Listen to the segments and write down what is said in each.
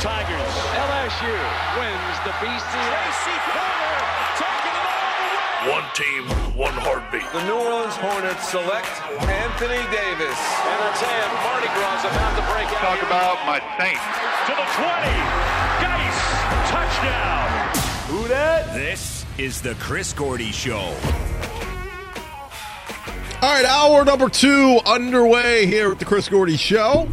The LSU Tigers. LSU wins the BCS. One team, one heartbeat. The New Orleans Hornets select Anthony Davis. And I'll tell you, Mardi Gras about to break out. Talk here. about my Saints. to the 20. Geis, touchdown. Who that? This is the Chris Gordy Show. All right, hour number two underway here at the Chris Gordy Show.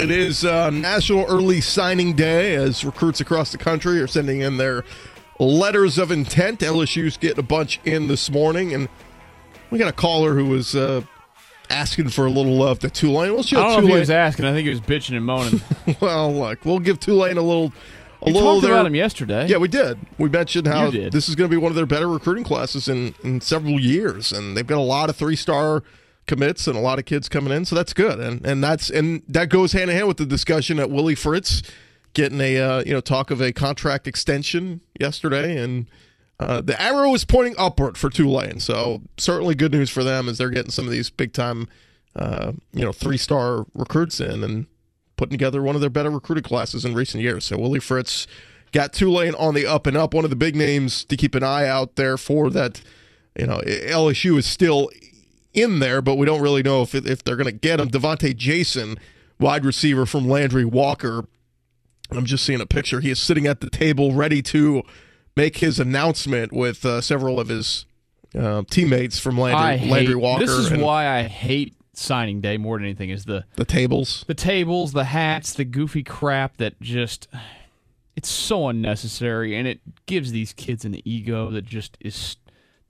It is uh, National Early Signing Day as recruits across the country are sending in their letters of intent. LSU's getting a bunch in this morning, and we got a caller who was uh, asking for a little love to Tulane. We'll show I don't know if he was asking. I think he was bitching and moaning. well, look, we'll give Tulane a little. A We little talked there. about him yesterday. Yeah, we did. We mentioned how this is going to be one of their better recruiting classes in, in several years, and they've got a lot of three star commits and a lot of kids coming in, so that's good. And and that's and that goes hand in hand with the discussion at Willie Fritz getting a uh, you know talk of a contract extension yesterday, and uh, the arrow is pointing upward for Tulane. So certainly good news for them as they're getting some of these big time uh, you know three star recruits in and putting together one of their better recruited classes in recent years. So Willie Fritz got Tulane on the up and up. One of the big names to keep an eye out there for that. You know, LSU is still in there, but we don't really know if if they're going to get him. Devontae Jason, wide receiver from Landry Walker. I'm just seeing a picture. He is sitting at the table, ready to make his announcement with uh, several of his uh, teammates from Landry, hate, Landry Walker. This is and why I hate signing day more than anything. Is the the tables. the tables, the hats, the goofy crap that just it's so unnecessary, and it gives these kids an ego that just is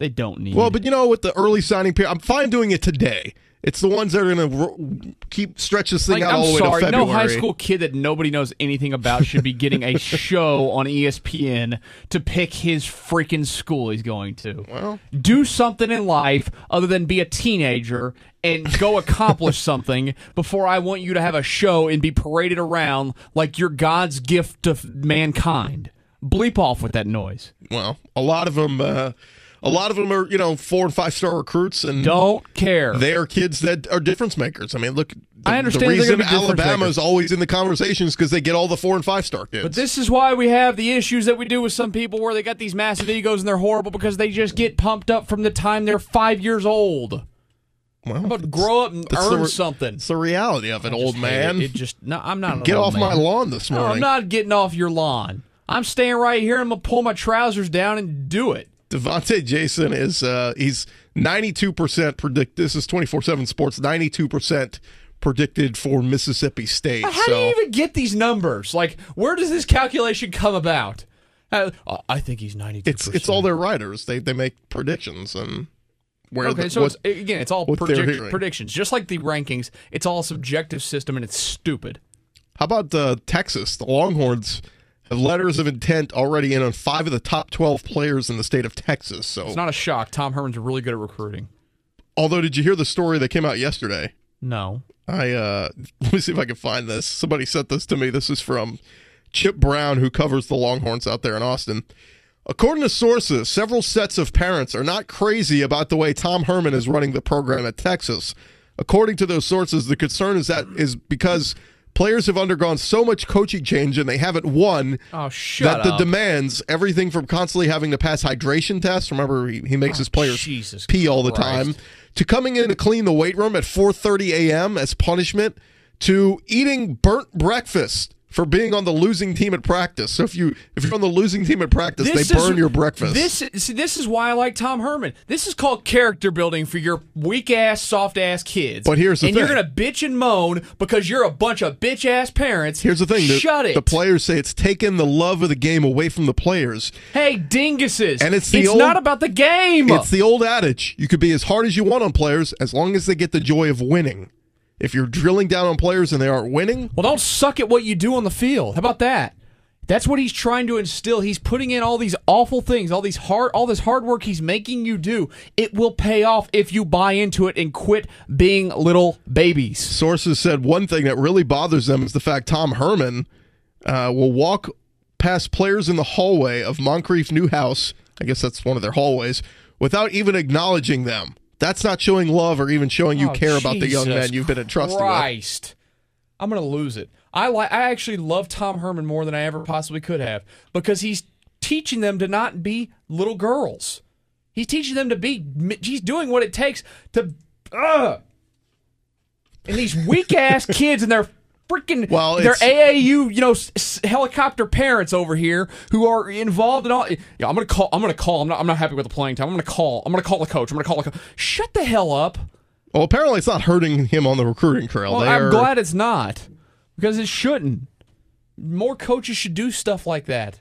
they don't need. Well, but you know, with the early signing period, I'm fine doing it today. It's the ones that are going to keep stretch this thing Like, out I'm all the way to February. no high school kid that nobody knows anything about should be getting a show on ESPN to pick his freaking school he's going to. Well, do something in life other than be a teenager and go accomplish something before I want you to have a show and be paraded around like you're God's gift to mankind. Bleep off with that noise. well, a lot of them, uh, a lot of them are you know four and five star recruits, and Don't care. they are kids that are difference makers. I mean, look, the, I understand the reason gonna be difference Alabama is always in the conversations because they get all the four and five star kids. But this is why we have the issues that we do with some people where they got these massive egos and they're horrible because they just get pumped up from the time they're five years old. well, it's- grow up and the earn re- something? It's the reality of it, old man. It. It just no, I'm not. an Get off my lawn this No, morning. I'm not getting off your lawn. I'm staying right here. I'm gonna pull my trousers down and do it. Devontae Jason is uh, he's 92% predict. This is 24/7 Sports. 92% predicted for Mississippi State. How so do you even get these numbers? Like, where does this calculation come about? Uh, I think he's ninety. it's it's all their writers. They they make predictions and where Okay, the, so what- it's, again, it's all predict- predictions, just like the rankings. It's all a subjective system, and it's stupid. how about uh, Texas? The Longhorns letters of intent already in on five of the top 12 players in the state of Texas. So It's not a shock. Tom Herman's really good at recruiting. although did you hear the story that came out yesterday? No, I uh let me see if I can find this. Somebody sent this to me. This is from Chip Brown, who covers the Longhorns out there in Austin. According to sources, several sets of parents are not crazy about the way Tom Herman is running the program at Texas. According to those sources, the concern is that is because players have undergone so much coaching change and they haven't won Oh, shut that the demands everything from constantly having to pass hydration tests. Remember, he, he makes oh, his players Oh, Jesus pee all the Christ. time to coming in to clean the weight room at 4:30 a.m. as punishment to eating burnt breakfast for being on the losing team at practice. So if you if you're on the losing team at practice, This they is- burn your breakfast. This is- see, this is why I like Tom Herman. This is called character building for your weak ass, soft ass kids. But here's the and you're gonna bitch and moan because you're a bunch of bitch ass parents. Here's the thing: the, Shut it. the players say it's taken the love of the game away from the players. hey, dinguses. And it's the old- not about the game. It's the old adage: you could be as hard as you want on players as long as they get the joy of winning. If you're drilling down on players and they aren't winning, Well, don't suck at what you do on the field. How about that? That's what he's trying to instill. He's putting in all these awful things, all these hard, all this hard work he's making you do. It will pay off if you buy into it and quit being little babies. sources said one thing that really bothers them is the fact Tom Herman uh, will walk past players in the hallway of Moncrief Neuhaus. I guess that's one of their hallways without even acknowledging them. That's not showing love or even showing you Oh, care about the young Jesus men you've been entrusted with. Christ. I'm gonna lose it. I like. I actually love Tom Herman more than I ever possibly could have because he's teaching them to not be little girls. He's teaching them to be. He's doing what it takes to. Uh, and these weak ass kids and their freaking Well, their AAU, you know, s- s- helicopter parents over here who are involved in all. Yeah, I'm gonna call. I'm gonna call. I'm not. I'm not happy with the playing time. I'm gonna call. I'm gonna call the coach. I'm gonna call the coach. Shut the hell up. Well, apparently it's not hurting him on the recruiting trail. Well, I'm are- glad it's not because it shouldn't. More coaches should do stuff like that.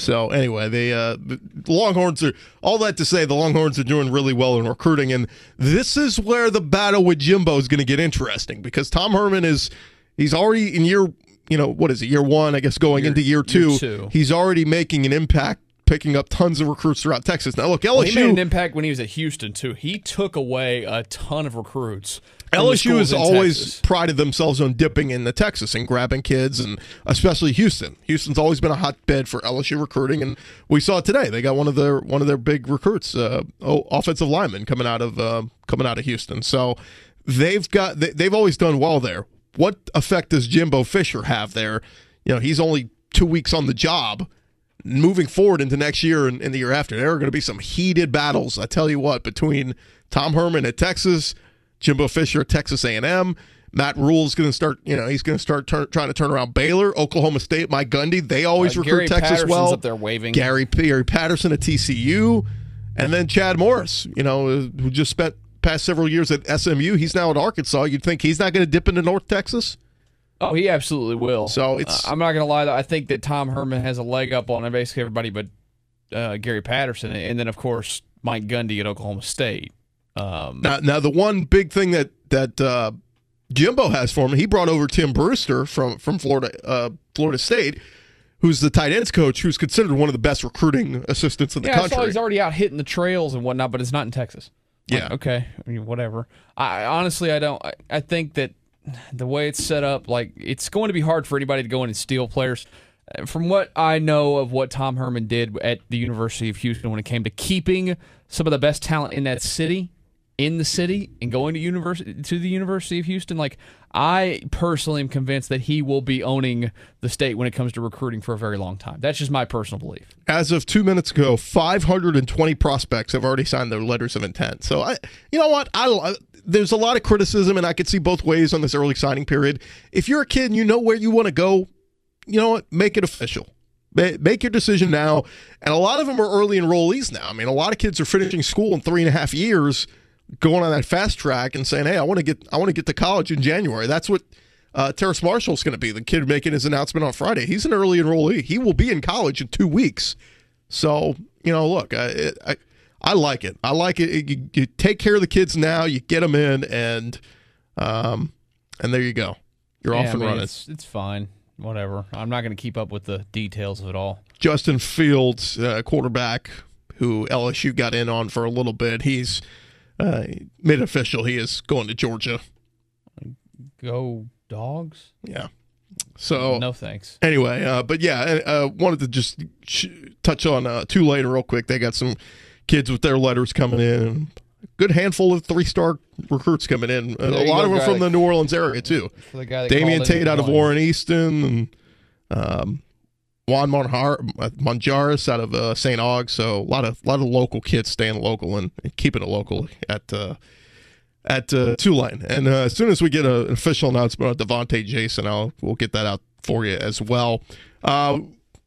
So anyway, the, uh, the Longhorns are all that to say the Longhorns are doing really well in recruiting, and this is where the battle with Jimbo is going to get interesting because Tom Herman is he's already in year you know what is it year one I guess going into year two, year two. he's already making an impact picking up tons of recruits throughout Texas. Now look Well, he made an impact when he was at Houston too. He took away a ton of recruits. LSU has always Texas. prided themselves on dipping into Texas and grabbing kids, and especially Houston. Houston's always been a hotbed for LSU recruiting, and we saw it today. They got one of their one of their big recruits, uh, offensive lineman coming out of uh, coming out of Houston. So they've got they, they've always done well there. What effect does Jimbo Fisher have there? You know, he's only two weeks on the job. Moving forward into next year and, and the year after, there are going to be some heated battles. I tell you what, between Tom Herman at Texas, Jimbo Fisher at Texas A&M. Matt Rhule's going to start. You know, he's going to start turn, trying to turn around Baylor, Oklahoma State, Mike Gundy. They always Uh, recruit Gary Texas Patterson's well. up there waving. Gary Gary Patterson at TCU, and then Chad Morris. You know, who just spent past several years at SMU. He's now at Arkansas. You'd think he's not going to dip into North Texas. Oh, he absolutely will. So it's- Uh, I'm not going to lie. Though, I think that Tom Herman has a leg up on basically everybody but uh, Gary Patterson, and then of course Mike Gundy at Oklahoma State. Um, Now, now the one big thing that that uh, Jimbo has for him, he brought over Tim Brewster from from Florida uh, Florida State, who's the tight ends coach, who's considered one of the best recruiting assistants in the yeah, I saw country. he's already out hitting the trails and whatnot, but it's not in Texas. Like, Yeah. okay. I mean, whatever. I honestly, I don't. I, I think that the way it's set up, like it's going to be hard for anybody to go in and steal players. Uh, From what I know of what Tom Herman did at the University of Houston when it came to keeping some of the best talent in that city, in the city, and going to university to the University of Houston, like I personally am convinced that he will be owning the state when it comes to recruiting for a very long time. That's just my personal belief. As of two minutes ago, 520 prospects have already signed their letters of intent. So I, you know what, I there's a lot of criticism, and I could see both ways on this early signing period. If you're a kid and you know where you want to go, you know what, make it official. Make your decision now. And a lot of them are early enrollees now. I mean, a lot of kids are finishing school in three and a half years, going on that fast track and saying, "Hey, I want to get I want to get to college in January." That's what uh, Terrace Marshall's going to be. The kid making his announcement on Friday. He's an early enrollee. He will be in college in two weeks. So you know, look, I I, I like it. I like it. You, you take care of the kids now. You get them in, and um, and there you go. You're Yeah, off I and mean, running. It's, it's fine. Whatever. I'm not going to keep up with the details of it all. Justin Fields, uh, quarterback, who LSU got in on for a little bit. He's uh, made official. He is going to Georgia. Go dogs? Yeah. So No thanks. anyway, uh, but yeah, uh, wanted to just sh- touch on uh, Tulane real quick. They got some kids with their letters coming in. A good handful of three-star recruits coming in. There a lot of them from that- the New Orleans area too. For the guy that Damian Tate out of. Warren Easton and um, Juan Monjar- Monjaris out of uh, St. Aug. So a lot of lot of local kids staying local and, and keeping it local at uh, at uh, Tulane. And uh, as soon as we get a, an official announcement on Devontae Jason, I'll we'll get that out for you as well. Uh,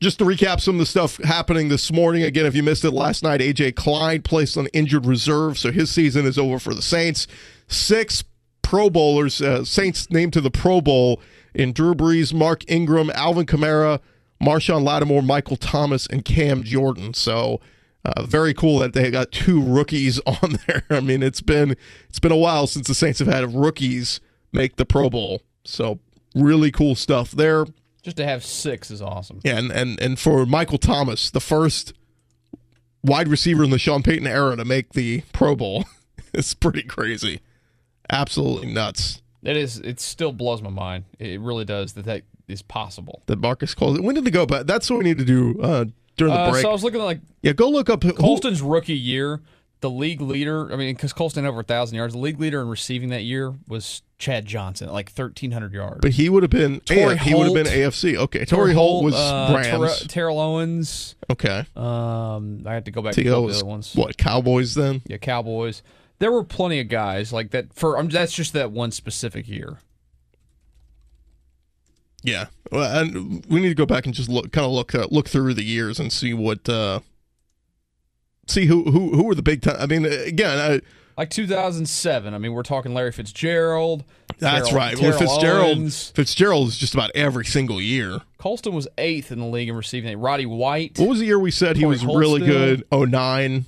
just to recap some of the stuff happening this morning. Again, if you missed it last night, AJ Klein placed on injured reserve, so his season is over for the Saints. Six Pro Bowlers, uh, Saints named to the Pro Bowl in Drew Brees, Mark Ingram, Alvin Kamara, Marshon Lattimore, Michael Thomas, and Cam Jordan. So Uh, very cool that they got two rookies on there. I mean, it's been it's been a while since the Saints have had rookies make the Pro Bowl. So really cool stuff there. Just to have six is awesome. Yeah, and and, and for Michael Thomas, the first wide receiver in the Sean Payton era to make the Pro Bowl, it's pretty crazy. Absolutely nuts. It is. It still blows my mind. It really does that that is possible. That Marcus Cole. When did they go? But that's what we need to do uh, during the Uh, break. so I was looking at like yeah, go look up who- Colston's rookie year. The league leader. I mean, because Colston had over a thousand yards. The league leader in receiving that year was Chad Johnson, like thirteen hundred yards. But he would have been. Torry he would have been AFC. Okay, Torry Holt was uh, Rams. Ter- Terrell Owens. okay, Um, I had to go back to T.O. the other ones. what Cowboys then? Yeah, Cowboys. There were plenty of guys like that. For um, that's just that one specific year. Yeah, well, and we need to go back and just look, kind of look, uh, look through the years and see what, uh, see who, who, who were the big time. I mean, again, I, Like 2007. I mean, we're talking Larry Fitzgerald. that's Terrell- right. Well, Fitzgerald, Owens. Fitzgerald is just about every single year. Colston was eighth in the league in receiving. Roddy White. What was the year we said he was Holt really good? Oh nine.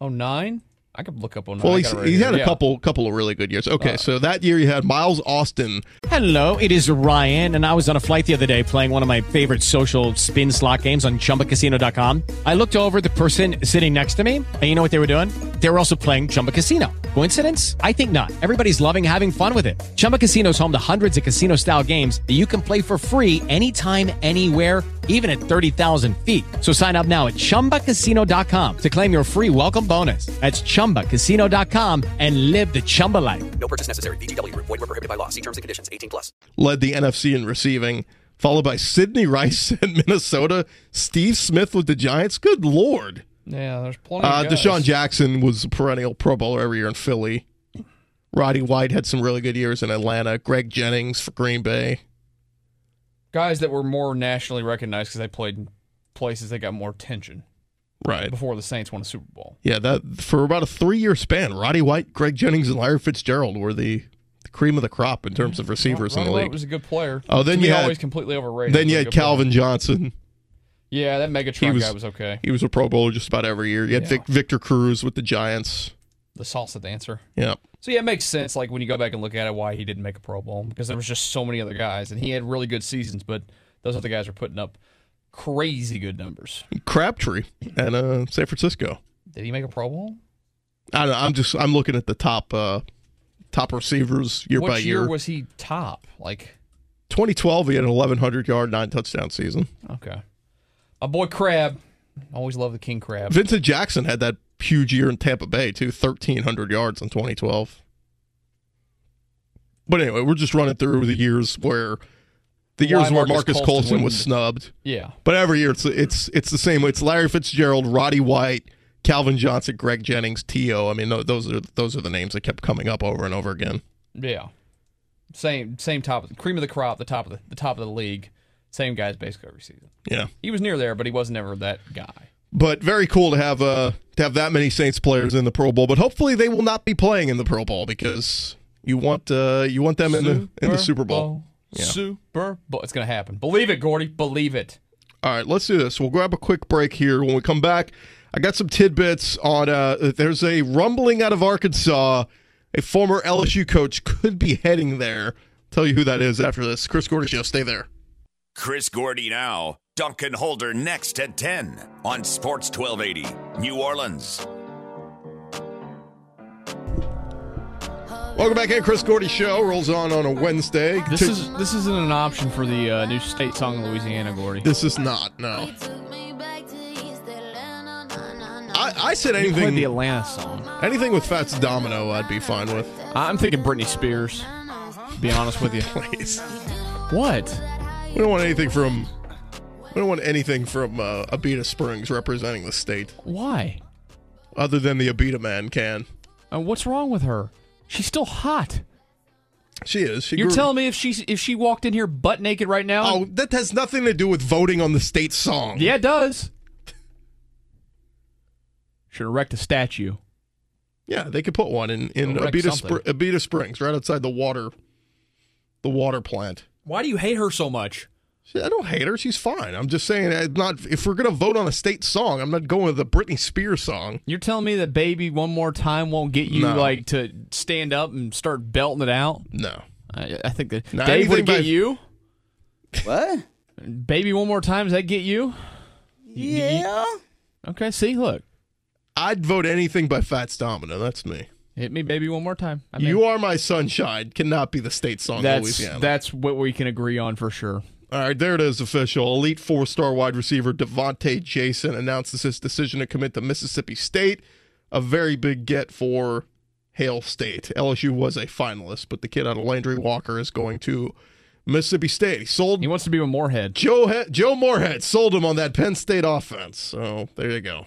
Oh nine. I could look up on. Well, I he's, right he had a Yeah. couple, couple of really good years. Okay, uh, so that year you had Miles Austin. Hello, it is Ryan, and I was on a flight the other day playing one of my favorite social spin slot games on chumbacasino.com. I looked over at the person sitting next to me, and you know what they were doing? They were also playing Chumba Casino. Coincidence? I think not. Everybody's loving having fun with it. Chumba Casino is home to hundreds of casino style games that you can play for free anytime, anywhere, even at 30,000 feet. So sign up now at chumbacasino.com to claim your free welcome bonus. That's chumbacasino.com and live the Chumba life. No purchase necessary. VGW Group. Void were prohibited by law. See terms and conditions. 18 plus. led the NFC in receiving, followed by Sidney Rice at Minnesota, Steve Smith with the Giants. Good lord. Yeah, there's plenty. Uh. DeSean Jackson was a perennial Pro Bowler every year in Philly. Roddy White had some really good years in Atlanta. Greg Jennings for Green Bay. guys that were more nationally recognized because they played in places that got more attention Right. before the Saints won a Super Bowl. Yeah, that for about a three year span, Roddy White, Greg Jennings, and Larry Fitzgerald were the, cream of the crop in terms of receivers in Roddy the White league. was a good player. Oh, then To you had- always completely overrated. Then you had good player. Calvin Johnson. Yeah, that Megatron guy was okay. He was a Pro Bowler just about every year. You had Yeah. Vic, Victor Cruz with the Giants. The salsa dancer. Yeah. So yeah, it makes sense. Like when you go back and look at it, why he didn't make a Pro Bowl because there was just so many other guys, and he had really good seasons, but those other guys were putting up crazy good numbers. Crabtree and uh, San Francisco. Did he make a Pro Bowl? I don't know. I'm just I'm looking at the top uh, top receivers year What by year year. was he top? Like 2012, he had an 1100 yard, nine touchdown season. okay, my boy Crab. Always love the King Crab. Vincent Jackson had that huge year in Tampa Bay too, 1300 yards in 2012. But anyway, we're just running through the years where the Why years where Marques Marques Colston Colston was snubbed. Yeah. But every year it's it's it's the same. It's Larry Fitzgerald, Roddy White, Calvin Johnson, Greg Jennings, T.O. I mean, those are those are the names that kept coming up over and over again. Yeah. Same same top cream of the crop, the top of the, the top of the league. Same guys basically every season. Yeah. He was near there, but he was never that guy. But very cool to have uh to have that many Saints players in the Pro Bowl. But hopefully they will not be playing in the Pro Bowl because you want uh you want them in the in the Super Bowl. Yeah. Super Bowl. It's gonna happen. Believe it, Gordy. Believe it. All right, let's do this. We'll grab a quick break here. When we come back, I got some tidbits on. Uh, there's a rumbling out of Arkansas. A former LSU coach could be heading there. Tell you who that is after this. Chris Gordy Show. Stay there. Chris Gordy now. Duncan Holder next at 10 on Sports 1280, New Orleans. Welcome back in. Chris Gordy Show rolls on on a Wednesday. This T- is this isn't an option for the uh, new state song in Louisiana, Gordy. This is not. No. I, I said You played anything. the Atlanta song. Anything with Fats Domino, I'd be fine with. I'm thinking Britney Spears. To be honest with you. Please. What? We don't want anything from. We don't want anything from uh, Abita Springs representing the state, Why? other than the Abita man can. Uh, what's wrong with her? She's still hot. She is. She You're grew- telling me if she if she walked in here butt naked right now? Oh, that has nothing to do with voting on the state song. yeah, it does. Should erect a statue. Yeah, they could put one in in Erect Abita, something. Spr- Abita Springs, right outside the water, the water plant. Why do you hate her so much? I don't hate her. She's fine. I'm just saying, I'm not. If we're gonna vote on a state song, I'm not going with the Britney Spears song. You're telling me that "Baby One More Time" won't get you No. like to stand up and start belting it out? No, I, I think that Not Dave would anything get by- you. What? Baby One More Time. Does that get you? Yeah. Okay. See, look, I'd vote anything by Fats Domino. That's me. Hit me, baby, one more time. I mean, you are my sunshine cannot be the state song of that's Louisiana. that's what we can agree on for sure. All right, there it is, official. Elite four-star wide receiver Devontae Jason announces his decision to commit to Mississippi State. A very big get for Hail State. LSU was a finalist, but the kid out of Landry Walker is going to Mississippi State. He sold. He wants to be with Moorhead. Joe he- Joe Moorhead sold him on that Penn State offense. So there you go.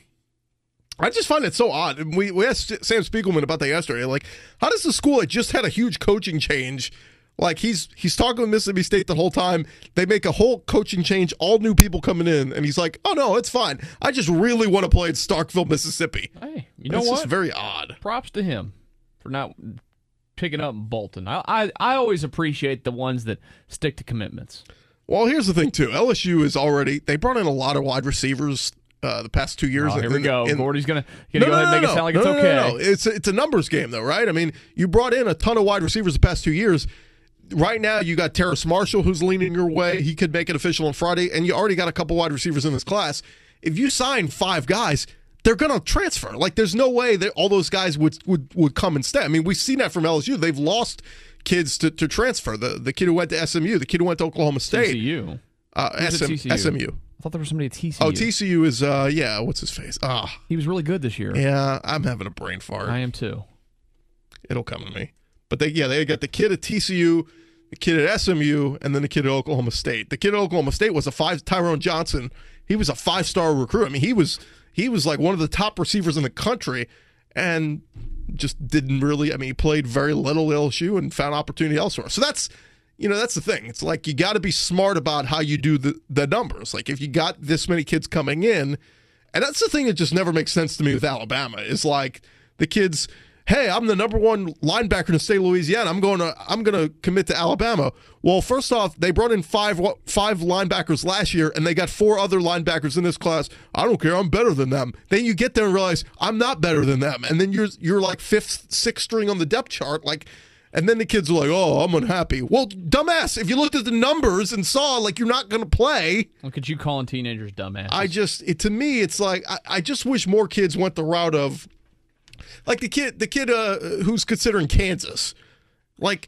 I just find it so odd. We we asked Sam Spiegelman about that yesterday. Like, how does the school that just had a huge coaching change? Like he's he's talking with Mississippi State the whole time. They make a whole coaching change, all new people coming in, and he's like, "Oh no, it's fine. I just really want to play in Starkville, Mississippi." Hey, you know It's what? just very odd. Props to him for not picking up Bolton. I, I I always appreciate the ones that stick to commitments. Well, here's the thing too. LSU is already they brought in a lot of wide receivers uh, the past two years. Oh, here we in- go. in- Gordy's gonna, gonna go ahead and make it sound like no, it's no, no, okay. no, no. It's a, it's a numbers game though, right? I mean, you brought in a ton of wide receivers the past two years. Right now, you got Terrace Marshall who's leaning your way. He could make it official on Friday, and you already got a couple wide receivers in this class. If you sign five guys, they're going to transfer. Like, there's no way that all those guys would would would come instead. I mean, we've seen that from LSU. They've lost kids to, to transfer. The the kid who went to SMU, the kid who went to Oklahoma State, TCU. uh, SM, TCU? SMU. Thought there was somebody at TCU. Oh, TCU is uh yeah, what's his face? Ah, He was really good this year. yeah, I'm having a brain fart. I am too. It'll come to me. But they yeah, they got the kid at TCU, the kid at SMU, and then the kid at Oklahoma State. The kid at Oklahoma State was a five Tyron Johnson. He was a five star recruit. I mean, he was he was like one of the top receivers in the country and just didn't really I mean, he played very little LSU and found opportunity elsewhere. So that's you know, that's the thing. It's like you got to be smart about how you do the the numbers. Like if you got this many kids coming in, and that's the thing that just never makes sense to me with Alabama is like the kids, hey, I'm the number one linebacker in the state of Louisiana. I'm going to I'm going to commit to Alabama. Well, first off, they brought in five five linebackers last year, and they got four other linebackers in this class. I don't care. I'm better than them. Then you get there and realize I'm not better than them, and then you're you're like fifth, sixth string on the depth chart, like. And then the kids are like, "Oh, I'm unhappy." Well, dumbass, if you looked at the numbers and saw like you're not going to play, Look at you calling teenagers dumbass. I just it to me it's like I, I just wish more kids went the route of like the kid the kid uh, who's considering Kansas. Like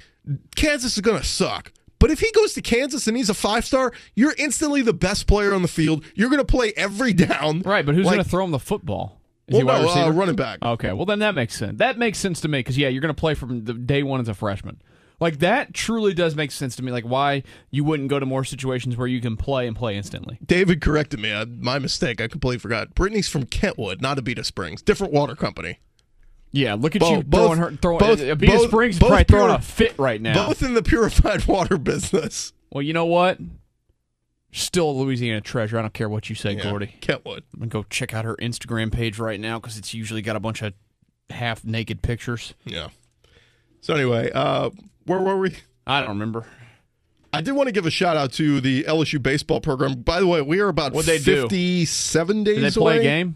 Kansas is gonna suck. But if he goes to Kansas and he's a five star, you're instantly the best player on the field. You're gonna play every down. right, but who's Like- going to throw him the football? Is Well, he no, uh, running back. Okay, well then that makes sense. That makes sense to me because yeah, you're going to play from the day one as a freshman. Like that truly does make sense to me. Like why you wouldn't go to more situations where you can play and play instantly. David corrected me. Uh, my mistake. I completely forgot. Britney's from Kentwood, not Abita Springs. Different water company. Yeah, look at Both- you both- throwing her. Throwing both- Abita both- Springs both probably throwing a fit right now. Both in the purified water business. Well, you know what? Still a Louisiana treasure. I don't care what you say, Yeah, Gordy. Kentwood. I'm gonna go check out her Instagram page right now because it's usually got a bunch of half naked pictures. Yeah. So anyway, uh, where were we? I don't remember. I did want to give a shout out to the LSU baseball program. By the way, we are about What'd they do? 57 days Did they play away. a game?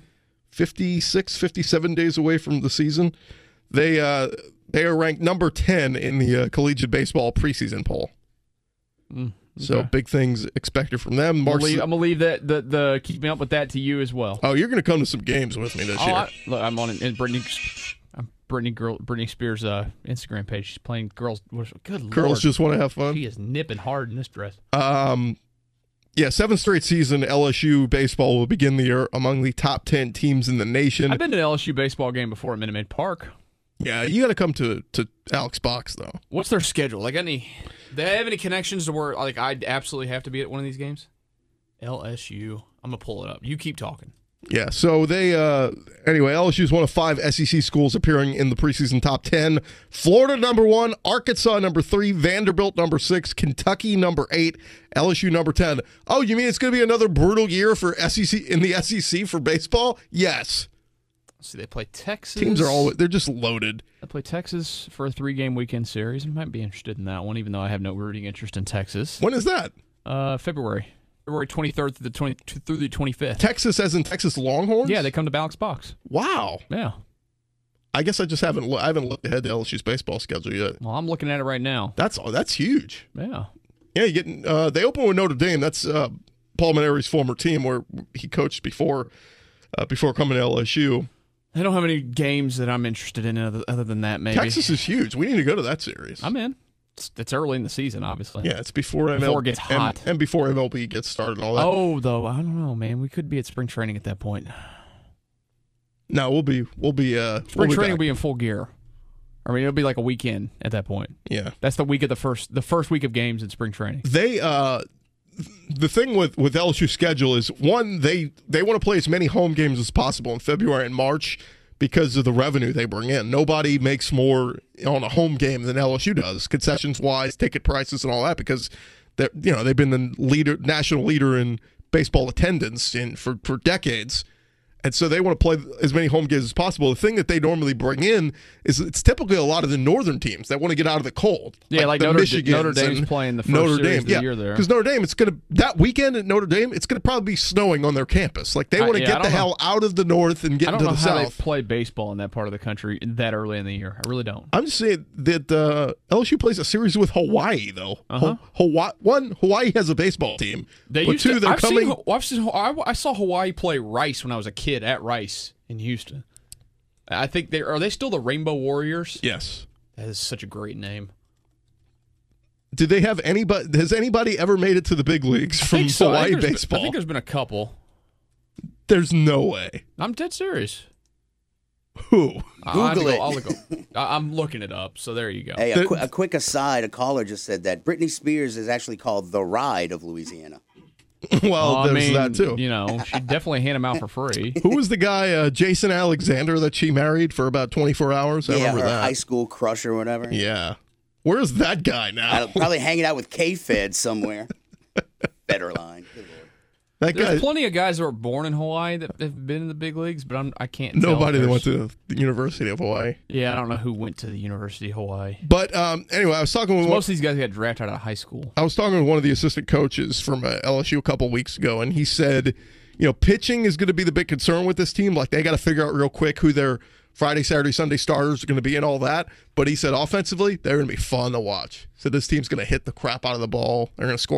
56, 57 days away from the season. They uh, they are ranked number 10 in the uh, collegiate baseball preseason poll. Mm, So okay. big things expected from them. I'm gonna, Mark, leave, I'm gonna leave that the the keeping up with that to you as well. oh, you're going to come to some games with me this Oh, year. I, look, I'm on it. And Britney, I'm Britney girl, Britney Spears' uh, Instagram page. She's playing girls. Good Girls lord, just want to have fun. she is nipping hard in this dress. Um, yeah, seventh straight season, LSU baseball will begin the year among the top 10 teams in the nation. I've been to an LSU baseball game before at Minute Maid Park. Yeah, you got to come to to Alex Box though. What's their schedule? Like any? Do they have any connections to where like I absolutely have to be at one of these games? LSU. I'm gonna pull it up. You keep talking. Yeah, so they uh anyway, LSU is one of five SEC schools appearing in the preseason top 10. Florida number 1, Arkansas number 3, Vanderbilt number 6, Kentucky number 8, LSU number 10. Oh, you mean it's going to be another brutal year for SEC in the SEC for baseball? Yes. Let's see, they play Texas. Teams are all they're just loaded. They play Texas for a three-game weekend series. I might be interested in that one, even though I have no rooting interest in Texas. When is that? Uh, February. February 23rd through the 20 through the 25th. Texas as in Texas Longhorns? Yeah, they come to Alex Box. Wow. Yeah. I guess I just haven't lo- I haven't looked ahead to LSU's baseball schedule yet. Well, I'm looking at it right now. That's that's huge. Yeah. Yeah, you getting uh, they open with Notre Dame. That's uh, Paul Mainieri's former team where he coached before uh, before coming to LSU. They don't have any games that I'm interested in other, other than that. Maybe Texas is huge. We need to go to that series. I'm in. It's, it's early in the season, obviously. Yeah, it's before ML, Before it gets and- hot. and, before MLB gets started. and All that. Oh, though I don't know, man. We could be at spring training at that point. no, we'll be we'll be uh, Spring we'll be training back. will be in full gear. I mean, it'll be like a weekend at that point. Yeah. That's the week of the first the first week of games in spring training. they uh the thing with with LSU schedule is one they they want to play as many home games as possible in February and March because of the revenue they bring in. Nobody makes more on a home game than LSU does, concessions wise, ticket prices, and all that because they you know they've been the leader national leader in baseball attendance in for for decades. And so they want to play as many home games as possible. The thing that they normally bring in is it's typically a lot of the northern teams that want to get out of the cold. Yeah, like the Notre- Michigans Notre Dame's playing the first Notre series Dame. of the yeah, year there. because Notre Dame, it's gonna that weekend at Notre Dame, it's gonna probably be snowing on their campus. Like they want to yeah, get the know. hell out of the north and get into the south. they play baseball in that part of the country that early in the year. I really don't. I'm just saying that uh, LSU plays a series with Hawaii, though. Uh-huh. Hawaii, one, Hawaii has a baseball team, They but two, to, they're I've coming. Seen, I've seen, I saw Hawaii play Rice when I was a kid at Rice in Houston. I think they are they still the Rainbow Warriors. yes. That is such a great name. Did they have anybody? Has anybody ever made it to the big leagues from think so. Hawaii think there's been- baseball? I think there's been a couple. There's no way. I'm dead serious. Who? I'll have to Google go- it. I'll go- I- I'm looking it up. So there you go. Hey, a, qu- a quick aside: a caller just said that Britney Spears is actually called the Ride of Louisiana. well, I there's mean, that too. You know, she definitely hand him out for free. Who was the guy, uh, Jason Alexander, that she married for about 24 hours? I yeah, remember her that. high school crush or whatever. Yeah. Where's that guy now? Uh, probably hanging out with K-Fed somewhere. Better line. That There's guy. plenty of guys that were born in Hawaii that have been in the big leagues, but I'm I can't. tell Nobody that went to the University of Hawaii. Yeah, I don't know who went to the University of Hawaii. But um, anyway, I was talking with one, Most of these guys got drafted out of high school. I was talking with one of the assistant coaches from uh, LSU a couple weeks ago, and he said, you know, pitching is going to be the big concern with this team. Like they got to figure out real quick who their Friday, Saturday, Sunday starters are going to be and all that. But he said offensively, they're going to be fun to watch. So this team's going to hit the crap out of the ball. They're going to score.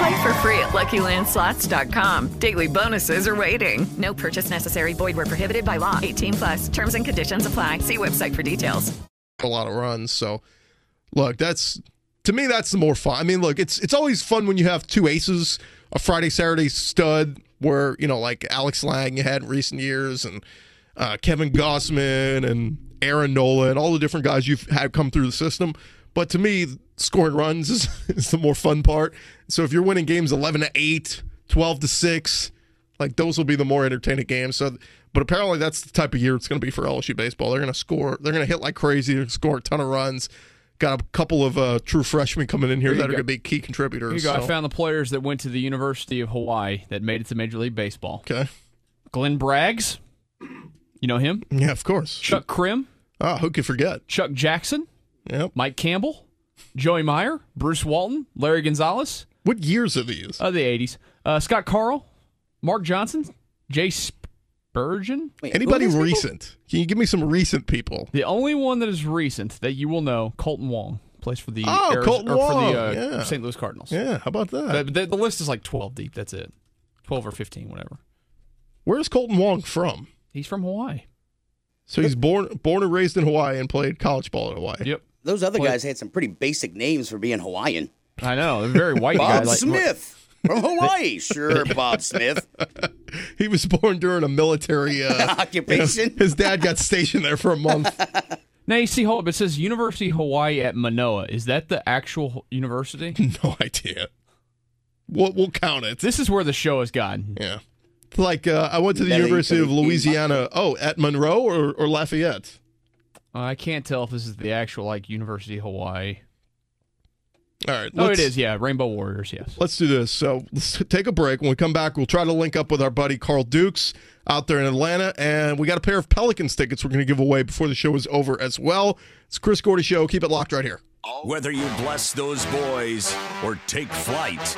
Play for free at LuckyLandSlots.com. Daily bonuses are waiting. No purchase necessary. Void where prohibited by law. 18 plus. Terms and conditions apply. See website for details. a lot of runs. So, look, that's to me that's the more fun. I mean, look, it's it's always fun when you have two aces, a Friday Saturday stud, where you know like Alex Lange you had in recent years, and uh, Kevin Gausman and Aaron Nola and all the different guys you've had come through the system. But to me, scoring runs is, is the more fun part. So if you're winning games 11 to 8, 12 to 6, like those will be the more entertaining games. So, but apparently that's the type of year it's going to be for LSU baseball. They're going to score. They're going to hit like crazy. They're score a ton of runs. Got a couple of uh, true freshmen coming in here, that are going to be key contributors. Here you go. I found the players that went to the University of Hawaii that made it to Major League Baseball. Okay. Glenn Braggs. You know him? Yeah, of course. Chuck Crim. Ah, who could forget? Chuck Jackson. Yep. Mike Campbell. Joey Meyer. Bruce Walton. Larry Gonzalez. What years are these? Uh, the 80s. Uh, Scott Karl. Mark Johnson. Jay Spurgeon. Anybody recent? Can you give me some recent people? The only one that is recent that you will know, Kolten Wong, plays for the Oh, Arizo- Kolten or for Wong, the uh, yeah. St. Louis Cardinals. Yeah, how about that? Uh, the, the list is like 12 deep. That's it. 12 or 15, whatever. Where's Kolten Wong from? He's from Hawaii. So he's born born and raised in Hawaii and played college ball in Hawaii. Yep. Those other guys had some pretty basic names for being Hawaiian. I know. They're very white Bob guy. Like, Smith from Hawaii. Sure, Bob Smith. He was born during a military uh, Occupation. you know, his dad got stationed there for a month. Now you see, hold up. It says University of Hawaii at Manoa. Is that the actual university? no idea. We'll, we'll count it. This is where the show has gone. Yeah. Like uh, I went to the Belly, University of Louisiana. Oh, at Monroe or, or Lafayette? Uh, I can't tell if this is the actual like University of Hawaii. All right. No, it let's- Yeah, Rainbow Warriors. Yes. Let's do this. So let's take a break. When we come back, we'll try to link up with our buddy Carl Dukes out there in Atlanta. And we got a pair of Pelicans tickets we're going to give away before the show is over as well. It's Chris Gordy Show. Keep it locked right here. Whether you bless those boys or take flight,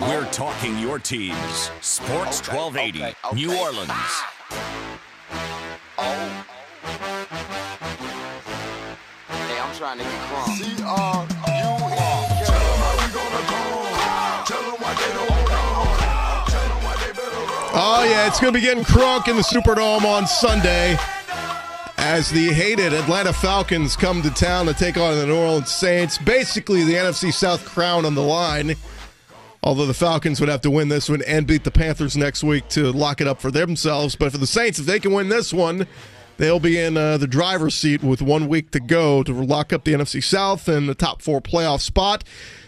we're talking your teams. Sports 1280, New Orleans. Hey, oh. I'm trying to get crunk. Oh, yeah. It's going to be getting crunk in the Superdome on Sunday as the hated Atlanta Falcons come to town to take on the New Orleans Saints. Basically, the NFC South crown on the line. Although the Falcons would have to win this one and beat the Panthers next week to lock it up for themselves. But for the Saints, if they can win this one, they'll be in uh, the driver's seat with one week to go to lock up the NFC South and the top four playoff spot.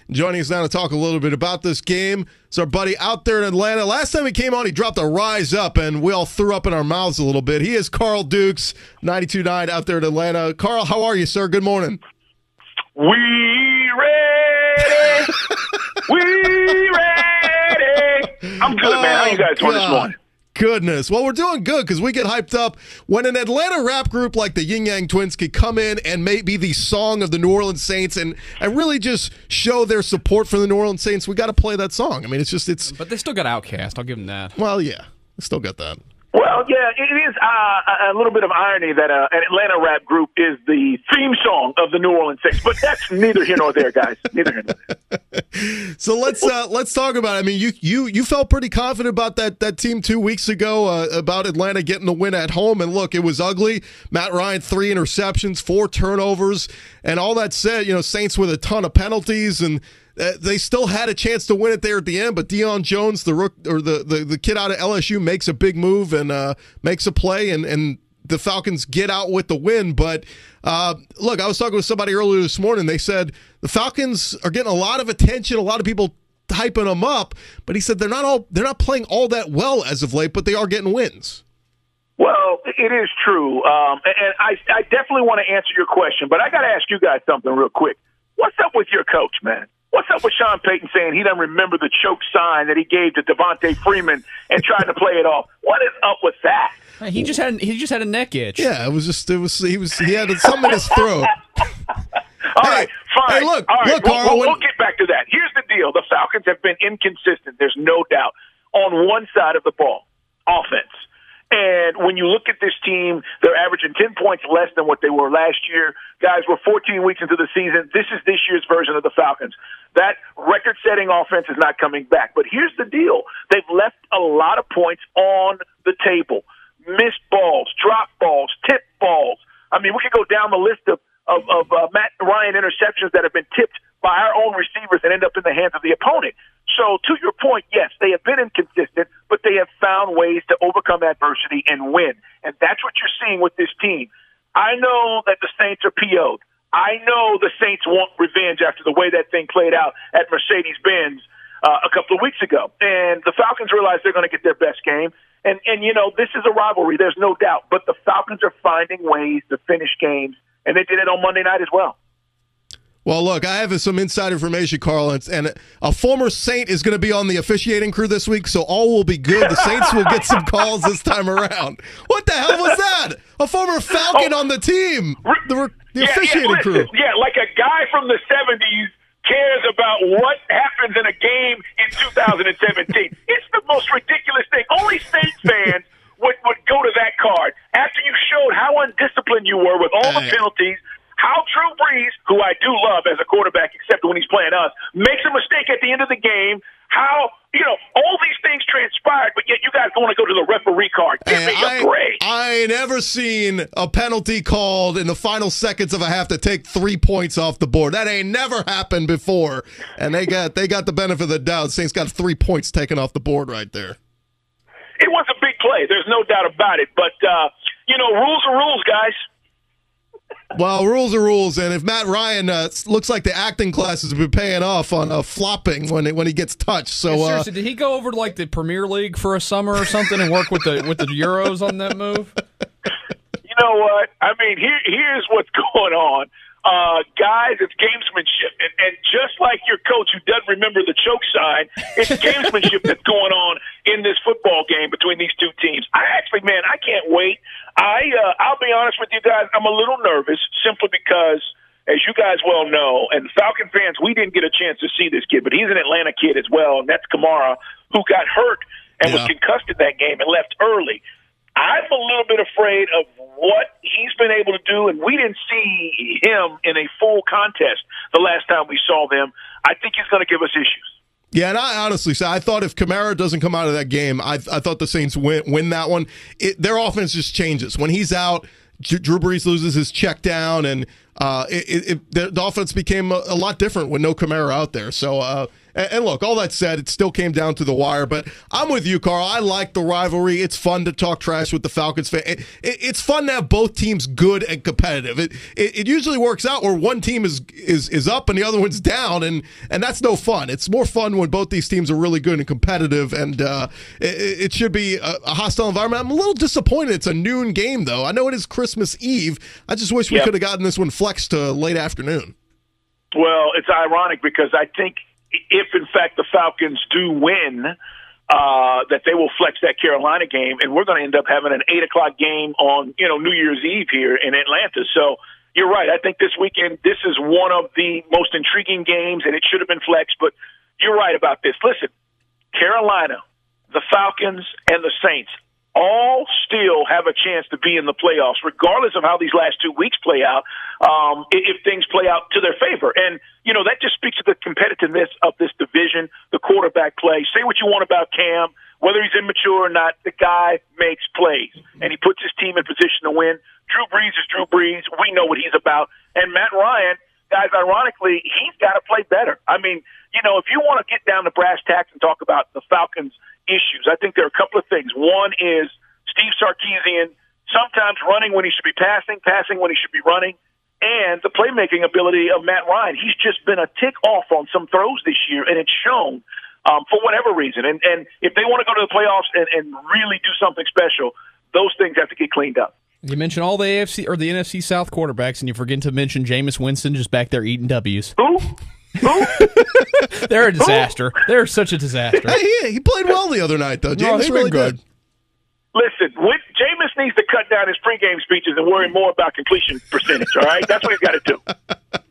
Joining us now to talk a little bit about this game is our buddy out there in Atlanta. Last time he came on, he dropped a rise up, and we all threw up in our mouths a little bit. He is Carl Dukes, 92.9 out there in Atlanta. Carl, how are you, sir? Good morning. We ready. we ready. I'm good, man. How you guys doing this morning? Goodness. Well, we're doing good because we get hyped up when an Atlanta rap group like the Ying Yang Twins could come in and maybe the song of the New Orleans Saints and, and really just show their support for the New Orleans Saints. We got to play that song. I mean, it's just, it's, But they still got OutKast. I'll give them that. well, yeah, They still got that. Well, yeah, it is uh, a little bit of irony that uh, an Atlanta rap group is the theme song of the New Orleans Saints, but that's neither here nor there, guys. Neither here nor there. So let's uh, let's talk about. It. I mean, you you you felt pretty confident about that that team two weeks ago uh, about Atlanta getting the win at home, and look, it was ugly. Matt Ryan three interceptions, four turnovers, and all that said, you know, Saints with a ton of penalties, and uh, they still had a chance to win it there at the end. But Deion Jones, the rook or the the, the kid out of LSU, makes a big move and uh, makes a play, and and the Falcons get out with the win. But uh, look, I was talking with somebody earlier this morning. They said the Falcons are getting a lot of attention, a lot of people hyping them up. But he said they're not all they're not playing all that well as of late, but they are getting wins. Well, it is true, um, and I, I definitely want to answer your question, but I got to ask you guys something real quick. What's up with your coach, man? What's up with Sean Payton saying he doesn't remember the choke sign that he gave to Devonta Freeman and tried to play it off? What is up with that? He just had he just had a neck itch. Yeah, it was just it was he was he had something in his throat. All right, fine. hey, look, All right, look, we'll, Carl, we'll, when- we'll get back to that. Here's the deal: the Falcons have been inconsistent. There's no doubt on one side of the ball, offense. And when you look at this team, they're averaging 10 points less than what they were last year. Guys, we're 14 weeks into the season. This is this year's version of the Falcons. That record setting offense is not coming back. But here's the deal they've left a lot of points on the table missed balls, drop balls, tip balls. I mean, we could go down the list of, of, of uh, Matt Ryan interceptions that have been tipped by our own receivers and end up in the hands of the opponent. So, to your point, yes, they have been inconsistent, but they have found ways to overcome adversity and win. And that's what you're seeing with this team. I know that the Saints are PO'd. I know the Saints want revenge after the way that thing played out at Mercedes Benz uh, a couple of weeks ago. And the Falcons realize they're going to get their best game. And, and, you know, this is a rivalry, there's no doubt. But the Falcons are finding ways to finish games, and they did it on Monday night as well. Well, look, I have some inside information, Carl, and, a former Saint is going to be on the officiating crew this week, so all will be good. The Saints will get some calls this time around. What the hell was that? A former Falcon oh. on the team, the, the yeah, officiating yeah, crew. Yeah, like a guy from the 70s cares about what happens in a game in 2017. it's the most ridiculous thing. Only Saints fans would, would go to that card after you showed how undisciplined you were with all the penalties. How Drew Brees, who I do love as a quarterback, except when he's playing us, makes a mistake at the end of the game. How you know all these things transpired, but yet you guys want to go to the referee card? Give me a I, break. I ain't ever seen a penalty called in the final seconds of a half to take three points off the board. That ain't never happened before, and they got they got the benefit of the doubt. Saints got three points taken off the board right there. It was a big play. There's no doubt about it. But uh, you know, rules are rules, guys. Well, rules are rules, and if Matt Ryan uh, looks like the acting classes have been paying off on uh, flopping when when he gets touched, so uh, Seriously, did he go over to like the Premier League for a summer or something and work with the with the Euros on that move? You You know what? I mean, here here's what's going on. Uh, guys, it's gamesmanship. And, and just like your coach who doesn't remember the choke sign, it's gamesmanship that's going on in this football game between these two teams. I actually, man, I can't wait. I, uh, I'll be honest with you guys, I'm a little nervous simply because, as you guys well know, and Falcon fans, we didn't get a chance to see this kid, but he's an Atlanta kid as well, and that's Kamara, who got hurt and was concussed in that game and left early. I'm a little bit afraid of what he's been able to do, and we didn't see him in a full contest the last time we saw them. I think he's going to give us issues. Yeah, and I honestly say I thought if Kamara doesn't come out of that game, I, I thought the Saints win, win that one. It, their offense just changes when he's out. Drew Brees loses his check down, and uh, it, it, the, offense became a, a, lot different with no Kamara out there. So. Uh, and, and look, all that said, it still came down to the wire. But I'm with you, Carl. I like the rivalry. It's fun to talk trash with the Falcons fan. It, it, it's fun to have both teams good and competitive. It, it, it usually works out where one team is is is up and the other one's down, and and that's no fun. It's more fun when both these teams are really good and competitive, and uh, it, it, should be a, a, hostile environment. I'm a little disappointed. It's a noon game, though. I know it is Christmas Eve. I just wish we yep. could have gotten this one flexed to late afternoon. Well, it's ironic because I think if in fact the Falcons do win, uh, that they will flex that Carolina game, and we're going to end up having an eight o'clock game on you know New Year's Eve here in Atlanta. So you're right. I think this weekend this is one of the most intriguing games, and it should have been flexed. But you're right about this. Listen, Carolina, the Falcons, and the Saints all still have a chance to be in the playoffs, regardless of how these last two weeks play out. Um, if things play out to their favor, and you know that just speaks to the competitiveness of this division, the quarterback play. Say what you want about Cam, whether he's immature or not, the guy makes plays and he puts his team in position to win. Drew Brees is Drew Brees. We know what he's about, and Matt Ryan. Guys, ironically, he's got to play better. I mean, you know, if you want to get down to brass tacks and talk about the Falcons' issues. I think there are a couple of things. One is Steve Sarkisian sometimes running when he should be passing, passing when he should be running, and the playmaking ability of Matt Ryan. He's just been a tick off on some throws this year, and it's shown um, for whatever reason. And and if they want to go to the playoffs and, and really do something special, those things have to get cleaned up. You mention all the AFC or the NFC South quarterbacks, and you forget to mention Jameis Winston just back there eating W's. Who? They're a disaster. They're such a disaster. Hey, he, he played well the other night, though. James no, really good. Listen, when, Jameis needs to cut down his pregame speeches and worry more about completion percentage. All right, that's what he's got to do.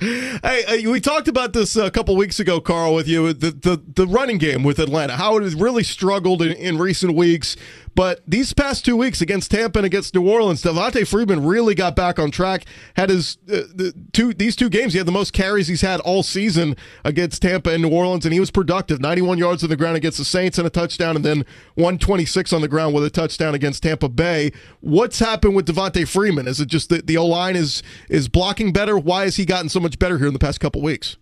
Hey, we talked about this a couple weeks ago, Carl, with you. The, the the running game with Atlanta, how it has really struggled in, in recent weeks. But these past two weeks against Tampa and against New Orleans, Devonta Freeman really got back on track. Had his uh, the two these two games, he had the most carries he's had all season against Tampa and New Orleans, and he was productive. 91 yards on the ground against the Saints and a touchdown, and then 126 on the ground with a touchdown against Tampa Bay. What's happened with Devonta Freeman? Is it just that the O line is is blocking better? Why has he gotten so much better here in the past couple weeks?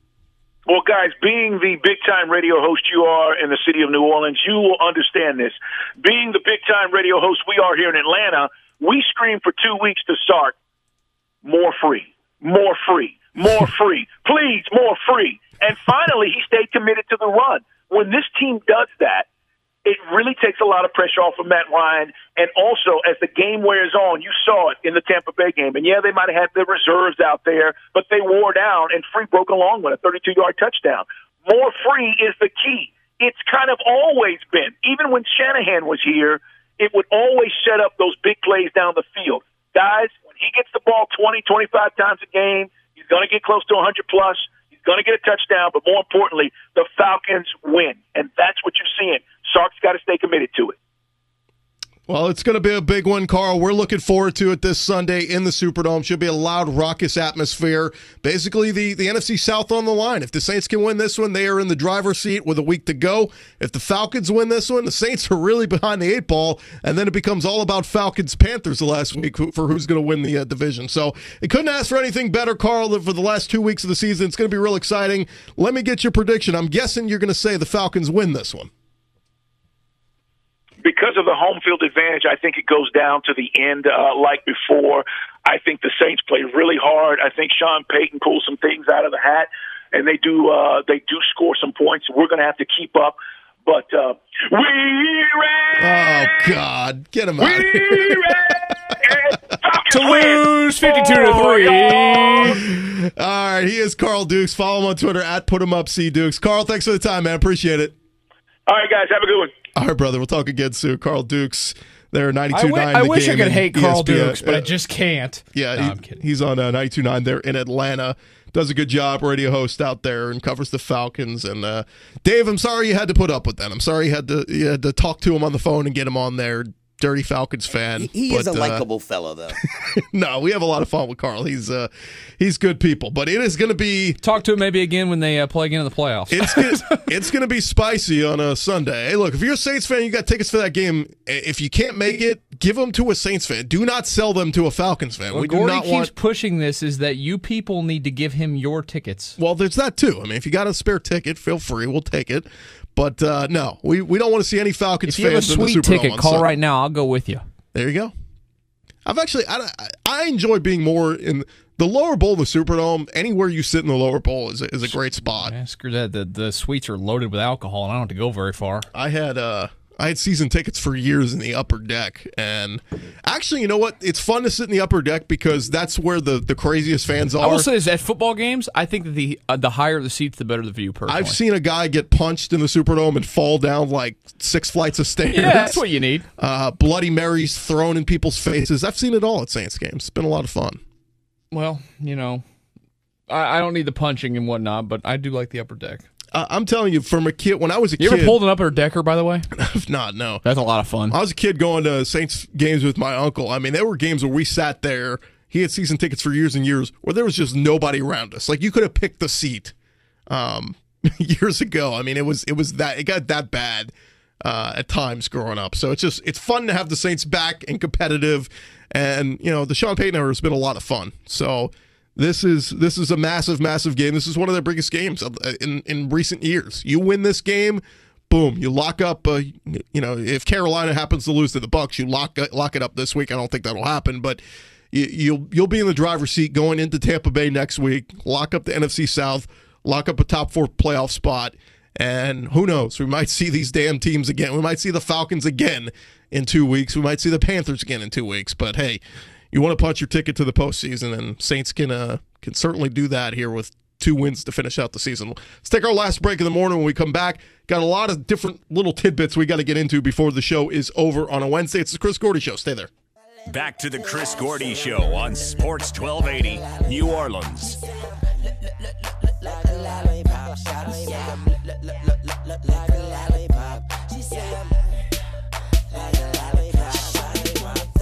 Well, guys, being the big time radio host you are in the city of New Orleans, you will understand this. Being the big time radio host we are here in Atlanta, we scream for two weeks to start more free, more free, more free, please, more free. And finally, he stayed committed to the run. When this team does that, it really takes a lot of pressure off of Matt Ryan. And also, as the game wears on, you saw it in the Tampa Bay game. And yeah, they might have had the reserves out there, but they wore down, and Free broke along with a 32 yard touchdown. More free is the key. It's kind of always been, even when Shanahan was here, it would always set up those big plays down the field. Guys, when he gets the ball 20, 25 times a game, he's going to get close to 100 plus He's going to get a touchdown, but more importantly, the Falcons win. And that's what you're seeing. Sark's got to stay committed to it. Well, it's going to be a big one, Carl. We're looking forward to it this Sunday in the Superdome. Should be a loud, raucous atmosphere. Basically, the, the NFC South on the line. If the Saints can win this one, they are in the driver's seat with a week to go. If the Falcons win this one, the Saints are really behind the eight ball, and then it becomes all about Falcons Panthers the last week for who's going to win the uh, division. So it couldn't ask for anything better, Carl, for the last two weeks of the season. It's going to be real exciting. Let me get your prediction. I'm guessing you're going to say the Falcons win this one because of the home field advantage, I think it goes down to the end uh, like before. I think the Saints play really hard. I think Sean Payton pulls some things out of the hat, and they do uh, they do score some points. We're going to have to keep up. But uh, we ran. Oh God, get him out! We. Falcons to lose 52 to 3. All right, he is Carl Dukes. Follow him on Twitter at Put Him Up C Dukes. Carl, thanks for the time, man. Appreciate it. All right, guys, have a good one. All right, brother. We'll talk again soon. Carl Dukes. They're 92.9 I, The I wish I could hate Carl ESPN. Dukes, but I just can't. Yeah, No, he- I'm kidding. he's on uh, 92.9 there in Atlanta. Does a good job, radio host out there, and covers the Falcons. And uh, Dave, I'm sorry you had to put up with that. I'm sorry you had to you had to talk to him on the phone and get him on there. Dirty Falcons fan. He is a But, uh, likable fellow, though. no, we have a lot of fun with Carl. He's uh, he's good people, but it is going to be Talk to him maybe again when they uh, play again in the playoffs. it's gonna, it's going to be spicy on a Sunday. Hey, look, if you're a Saints fan, you got tickets for that game. If you can't make it, give them to a Saints fan. Do not sell them to a Falcons fan. We do not. Gordy keeps want. pushing this is that you people need to give him your tickets. Well, there's that too. I mean, if you got a spare ticket, feel free. We'll take it. But uh, no, we, we don't want to see any Falcons If you have a fans in the sweet ticket, call Sunday. right now. I'll go with you. There you go. I've actually I, I- I enjoy being more in the lower bowl of the Superdome. Anywhere you sit in the lower bowl is a, is a great spot. Yeah, screw that. The, the suites are loaded with alcohol, and I don't have to go very far. I had uh I had season tickets for years in the upper deck, and actually, you know what? It's fun to sit in the upper deck because that's where the the craziest fans are. I will say this: at football games, I think that the uh, the higher the seats, the better the view. Personally, I've seen a guy get punched in the Superdome and fall down like six flights of stairs. Yeah, that's what you need. Uh, Bloody Marys thrown in people's faces. I've seen it all at Saints games. It's been a lot of fun. Well, you know, I, I don't need the punching and whatnot, but I do like the upper deck. Uh, I'm telling you, from a kid, when I was a kid. You kid, ever pulled an upper decker, by the way? not no. That's a lot of fun. I was a kid going to Saints games with my uncle. I mean, there were games where we sat there. He had season tickets for years and years where there was just nobody around us. Like you could have picked the seat um, years ago. I mean, it was it was that it got that bad uh, at times growing up. So it's just it's fun to have the Saints back and competitive. And you know, the Sean Payton era has been a lot of fun. So this is this is a massive, massive game. This is one of their biggest games uh, in in recent years. You win this game, boom, you lock up. Uh, you know, if Carolina happens to lose to the Bucks, you lock lock it up this week. I don't think that'll happen, but you, you'll you'll be in the driver's seat going into Tampa Bay next week. Lock up the NFC South, lock up a top four playoff spot, and who knows? We might see these damn teams again. We might see the Falcons again in two weeks. We might see the Panthers again in two weeks. But hey, you want to punch your ticket to the postseason, and Saints can uh, can certainly do that here with two wins to finish out the season. Let's take our last break in the morning. When we come back, got a lot of different little tidbits we got to get into before the show is over on a Wednesday. It's the Chris Gordy Show. Stay there. Back to the Chris Gordy Show on Sports 1280, New Orleans.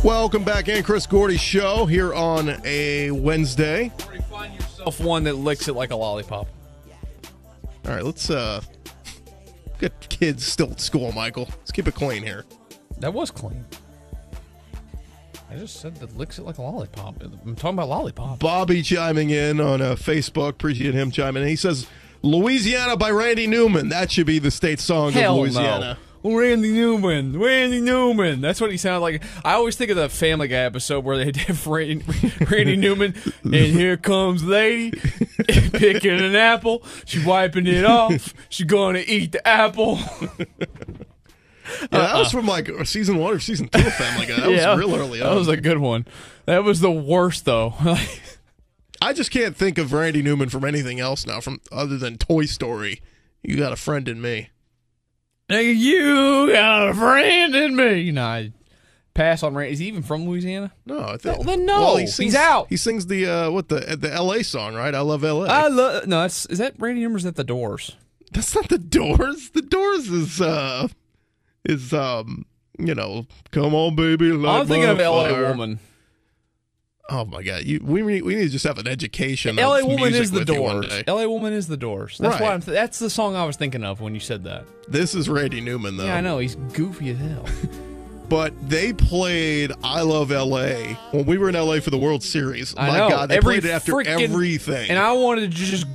Welcome back in, Chris Gordy Show here on a Wednesday. Self one that licks it like a lollipop. All right, let's uh get kids still at school, Michael. Let's keep it clean here. That was clean. I just said that licks it like a lollipop. I'm talking about lollipop. Bobby chiming in on uh, Facebook. Appreciate him chiming in. He says, Louisiana by Randy Newman. That should be the state song Hell of Louisiana. no. Randy Newman, Randy Newman. That's what he sounded like. I always think of the Family Guy episode where they have Randy, Randy Newman, and here comes lady picking an apple. She wiping it off. She gonna eat the apple. Yeah, that was from like season one or season two of Family Guy. That Yeah, was real early on. That was a good one. That was the worst though. I just can't think of Randy Newman from anything else now, from other than Toy Story. You got a friend in me. Nigga, you got a friend in me. No, I pass on Randy. Is he even from Louisiana? No, I think. Well, then no. Well, he He's sings, out. He sings the uh, what the the L.A. song, right? I love L.A. I love. No, that's is that Randy Newman? Or is that the Doors? That's not the Doors. The Doors is uh is um you know, come on, baby. light I'm thinking my of L.A. Woman. Oh my god, you we need, we need to just have an education. L.A. of Woman music is the with Doors. L.A. Woman is the Doors. That's Right. why I'm. Th- that's the song I was thinking of when you said that. This is Randy Newman though. Yeah, I know he's goofy as hell. But they played "I Love L.A." when we were in L.A. for the World Series. I my know. God, they Every played it after freaking- everything. And I wanted to just.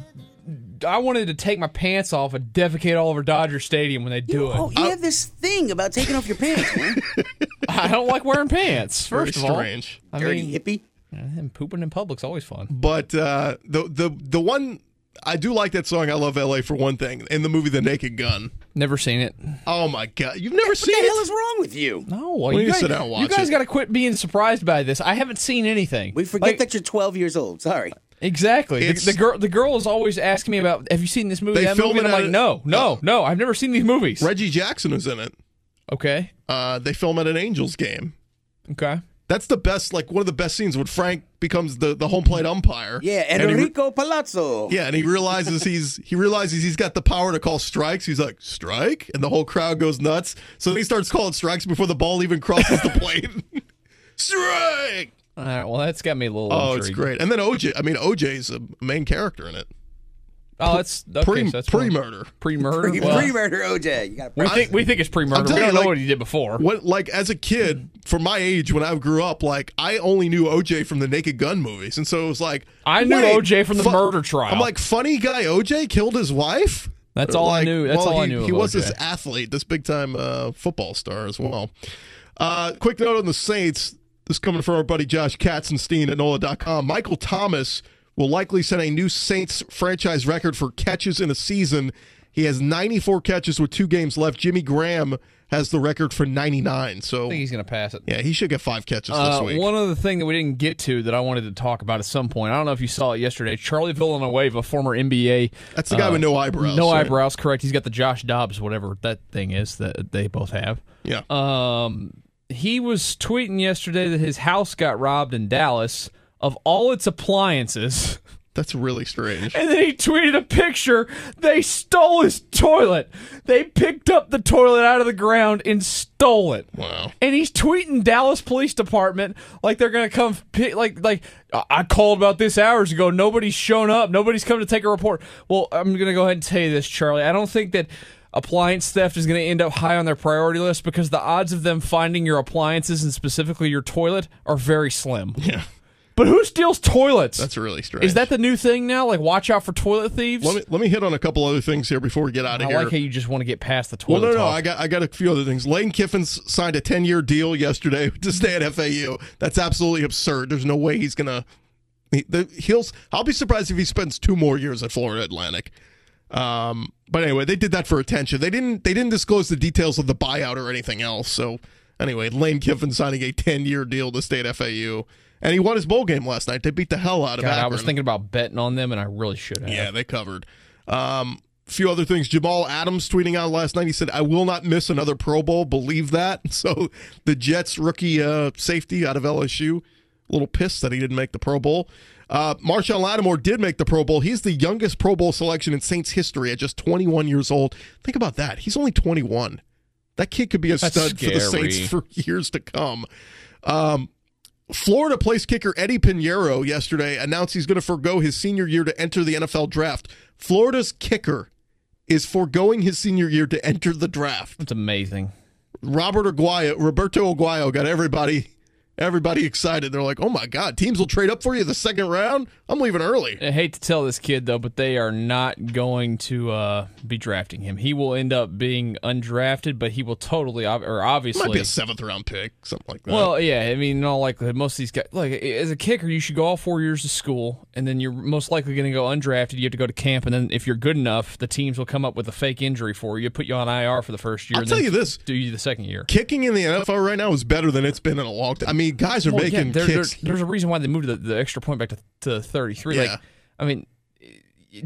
I wanted to take my pants off and defecate all over Dodger Stadium when they do Oh, it. you have this thing about taking off your pants, man. I don't like wearing pants. Very First of all, strange. I Dirty mean, hippie. And pooping in public's always fun. But uh, the the the one I do like that song. I love L.A. for one thing. In the movie The Naked Gun. Never seen it. Oh my god, you've never What seen the hell it? is wrong with you? No, Well, you you guys, sit down and watch you guys got to quit being surprised by this. I haven't seen anything. We forget Like- that you're 12 years old. Sorry. Exactly. The, the girl, the girl is always asking me about. Have you seen this movie? They that film movie? And it I'm like, a- no, no, no. I've never seen these movies. Reggie Jackson was in it. Okay. Uh, they film at an Angels game. Okay. That's the best, like one of the best scenes when Frank becomes the, the home plate umpire. Yeah, And he re- Enrico Palazzo. Yeah, and he realizes he's he realizes he's got the power to call strikes. He's like strike, and the whole crowd goes nuts. So then he starts calling strikes before the ball even crosses the plate. strike. All right. Well, that's got me a little. Oh, it's great. And then OJ. I mean, OJ's a main character in it. Oh, that's okay, pre so that's pre murder. Pre-murder. Pre- Well, Pre-murder OJ. You got we think we think it's pre-murder. We don't know what he did before. What like as a kid, for my age, when I grew up, like I only knew OJ from the Naked Gun movies, and so it was like I knew OJ from the fu- murder trial. I'm like, funny guy OJ killed his wife. That's all I knew- that's well, all I he, knew of He was OJ. this athlete, this big time uh, football star as well. Uh, quick note on the Saints. This is coming from our buddy Josh Katzenstein at NOLA.com. Michael Thomas will likely set a new Saints franchise record for catches in a season. He has 94 catches with two games left. Jimmy Graham has the record for 99. So I think he's going to pass it. yeah, he should get five catches Uh, this week. one other thing that we didn't get to that I wanted to talk about at some point. I don't know if you saw it yesterday. Charlie Villanueva, former NBA. That's the guy with no eyebrows, No right? eyebrows, correct. He's got the Josh Dobbs, whatever that thing is that they both have. Yeah. Um, he was tweeting yesterday that his house got robbed in Dallas of all its appliances. That's really strange. And then he tweeted a picture. They stole his toilet. They picked up the toilet out of the ground and stole it. Wow. And he's tweeting Dallas Police Department like they're gonna come pick, like like "I- called about this hours ago. Nobody's shown up. Nobody's come to take a report. Well, I'm gonna go ahead and tell you this, Charlie. I don't think that appliance theft is going to end up high on their priority list because the odds of them finding your appliances and specifically your toilet are very slim. Yeah. But who steals toilets? That's really strange. Is that the new thing now? Like, watch out for toilet thieves. Let me let me hit on a couple other things here before we get out I of here. like how you just want to get past the toilet. Well, no, no, talk. I got I got a few other things. Lane Kiffin's signed a ten year deal yesterday to stay at FAU. That's absolutely absurd. There's no way he's gonna. He, the, he'll. I'll be surprised if he spends two more years at Florida Atlantic. Um, but anyway, they did that for attention. They didn't. They didn't disclose the details of the buyout or anything else. So anyway, Lane Kiffin signing a ten year deal to stay at FAU, and he won his bowl game last night. They beat the hell out of God, Akron. I was thinking about betting on them, and I really should have. Yeah, they covered. Um, few other things. Jamal Adams tweeting out last night. He said, "I will not miss another Pro Bowl. Believe that." So the Jets rookie uh, safety out of LSU, a little pissed that he didn't make the Pro Bowl. Uh, Marshon Lattimore did make the Pro Bowl. He's the youngest Pro Bowl selection in Saints history at just 21 years old. Think about that. He's only 21. That kid could be a That's stud for the. Saints for years to come. Um, Florida place kicker Eddy Piñeiro yesterday announced he's going to forego his senior year to enter the NFL draft. Florida's kicker is foregoing his senior year to enter the draft. That's amazing. Robert Aguayo, Roberto Aguayo got everybody everybody excited. They're like, "Oh my god, teams will trade up for you the second round? I'm leaving early." I hate to tell this kid though, but they are not going to uh, be drafting him. He will end up being undrafted, but he will totally or obviously Might be a seventh round pick, something like that. Well, yeah, I mean, in all likelihood, most of these guys, like as a kicker, you should go all four years of school, and then you're most likely going to go undrafted. You have to go to camp, and then if you're good enough, the teams will come up with a fake injury for you, put you on IR for the first year. I'll and tell then you this: do you the second year. kicking in the NFL right now is better than it's been in a long time. I mean, guys are Well, yeah, making there- kicks. there- there's a reason why they moved the, the extra point back to, to 33. Yeah. Like, I mean,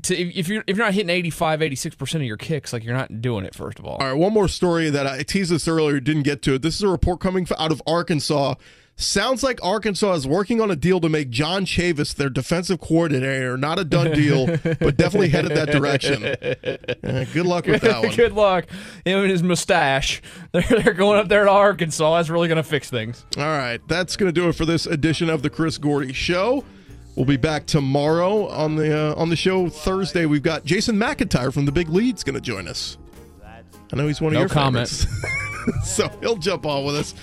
to, if if you're if you're not hitting 85, 86 percent of your kicks, like you're not doing it. First of all, All right, one more story that I teased this earlier, didn't get to it. This is a report coming out of Arkansas. Sounds like Arkansas is working on a deal to make John Chavis their defensive coordinator. Not a done deal, but definitely headed that direction. Uh, good luck with that one. Good luck. Him and his mustache. They're, they're going up there to Arkansas. That's really going to fix things. All right, that's going to do it for this edition of the Chris Gordy Show. We'll be back tomorrow on the uh, on the show Thursday. We've got Jason McIntyre from the Big Lead's going to join us. I know he's one of No your comments, so he'll jump on with us.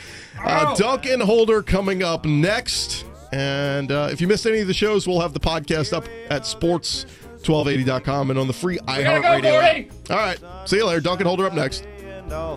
Uh, Duncan Holder coming up next. And uh, if you missed any of the shows, we'll have the podcast up at sports1280.com and on the free gotta go, iHeartRadio. App. All right. See you later. Duncan Holder up next. and all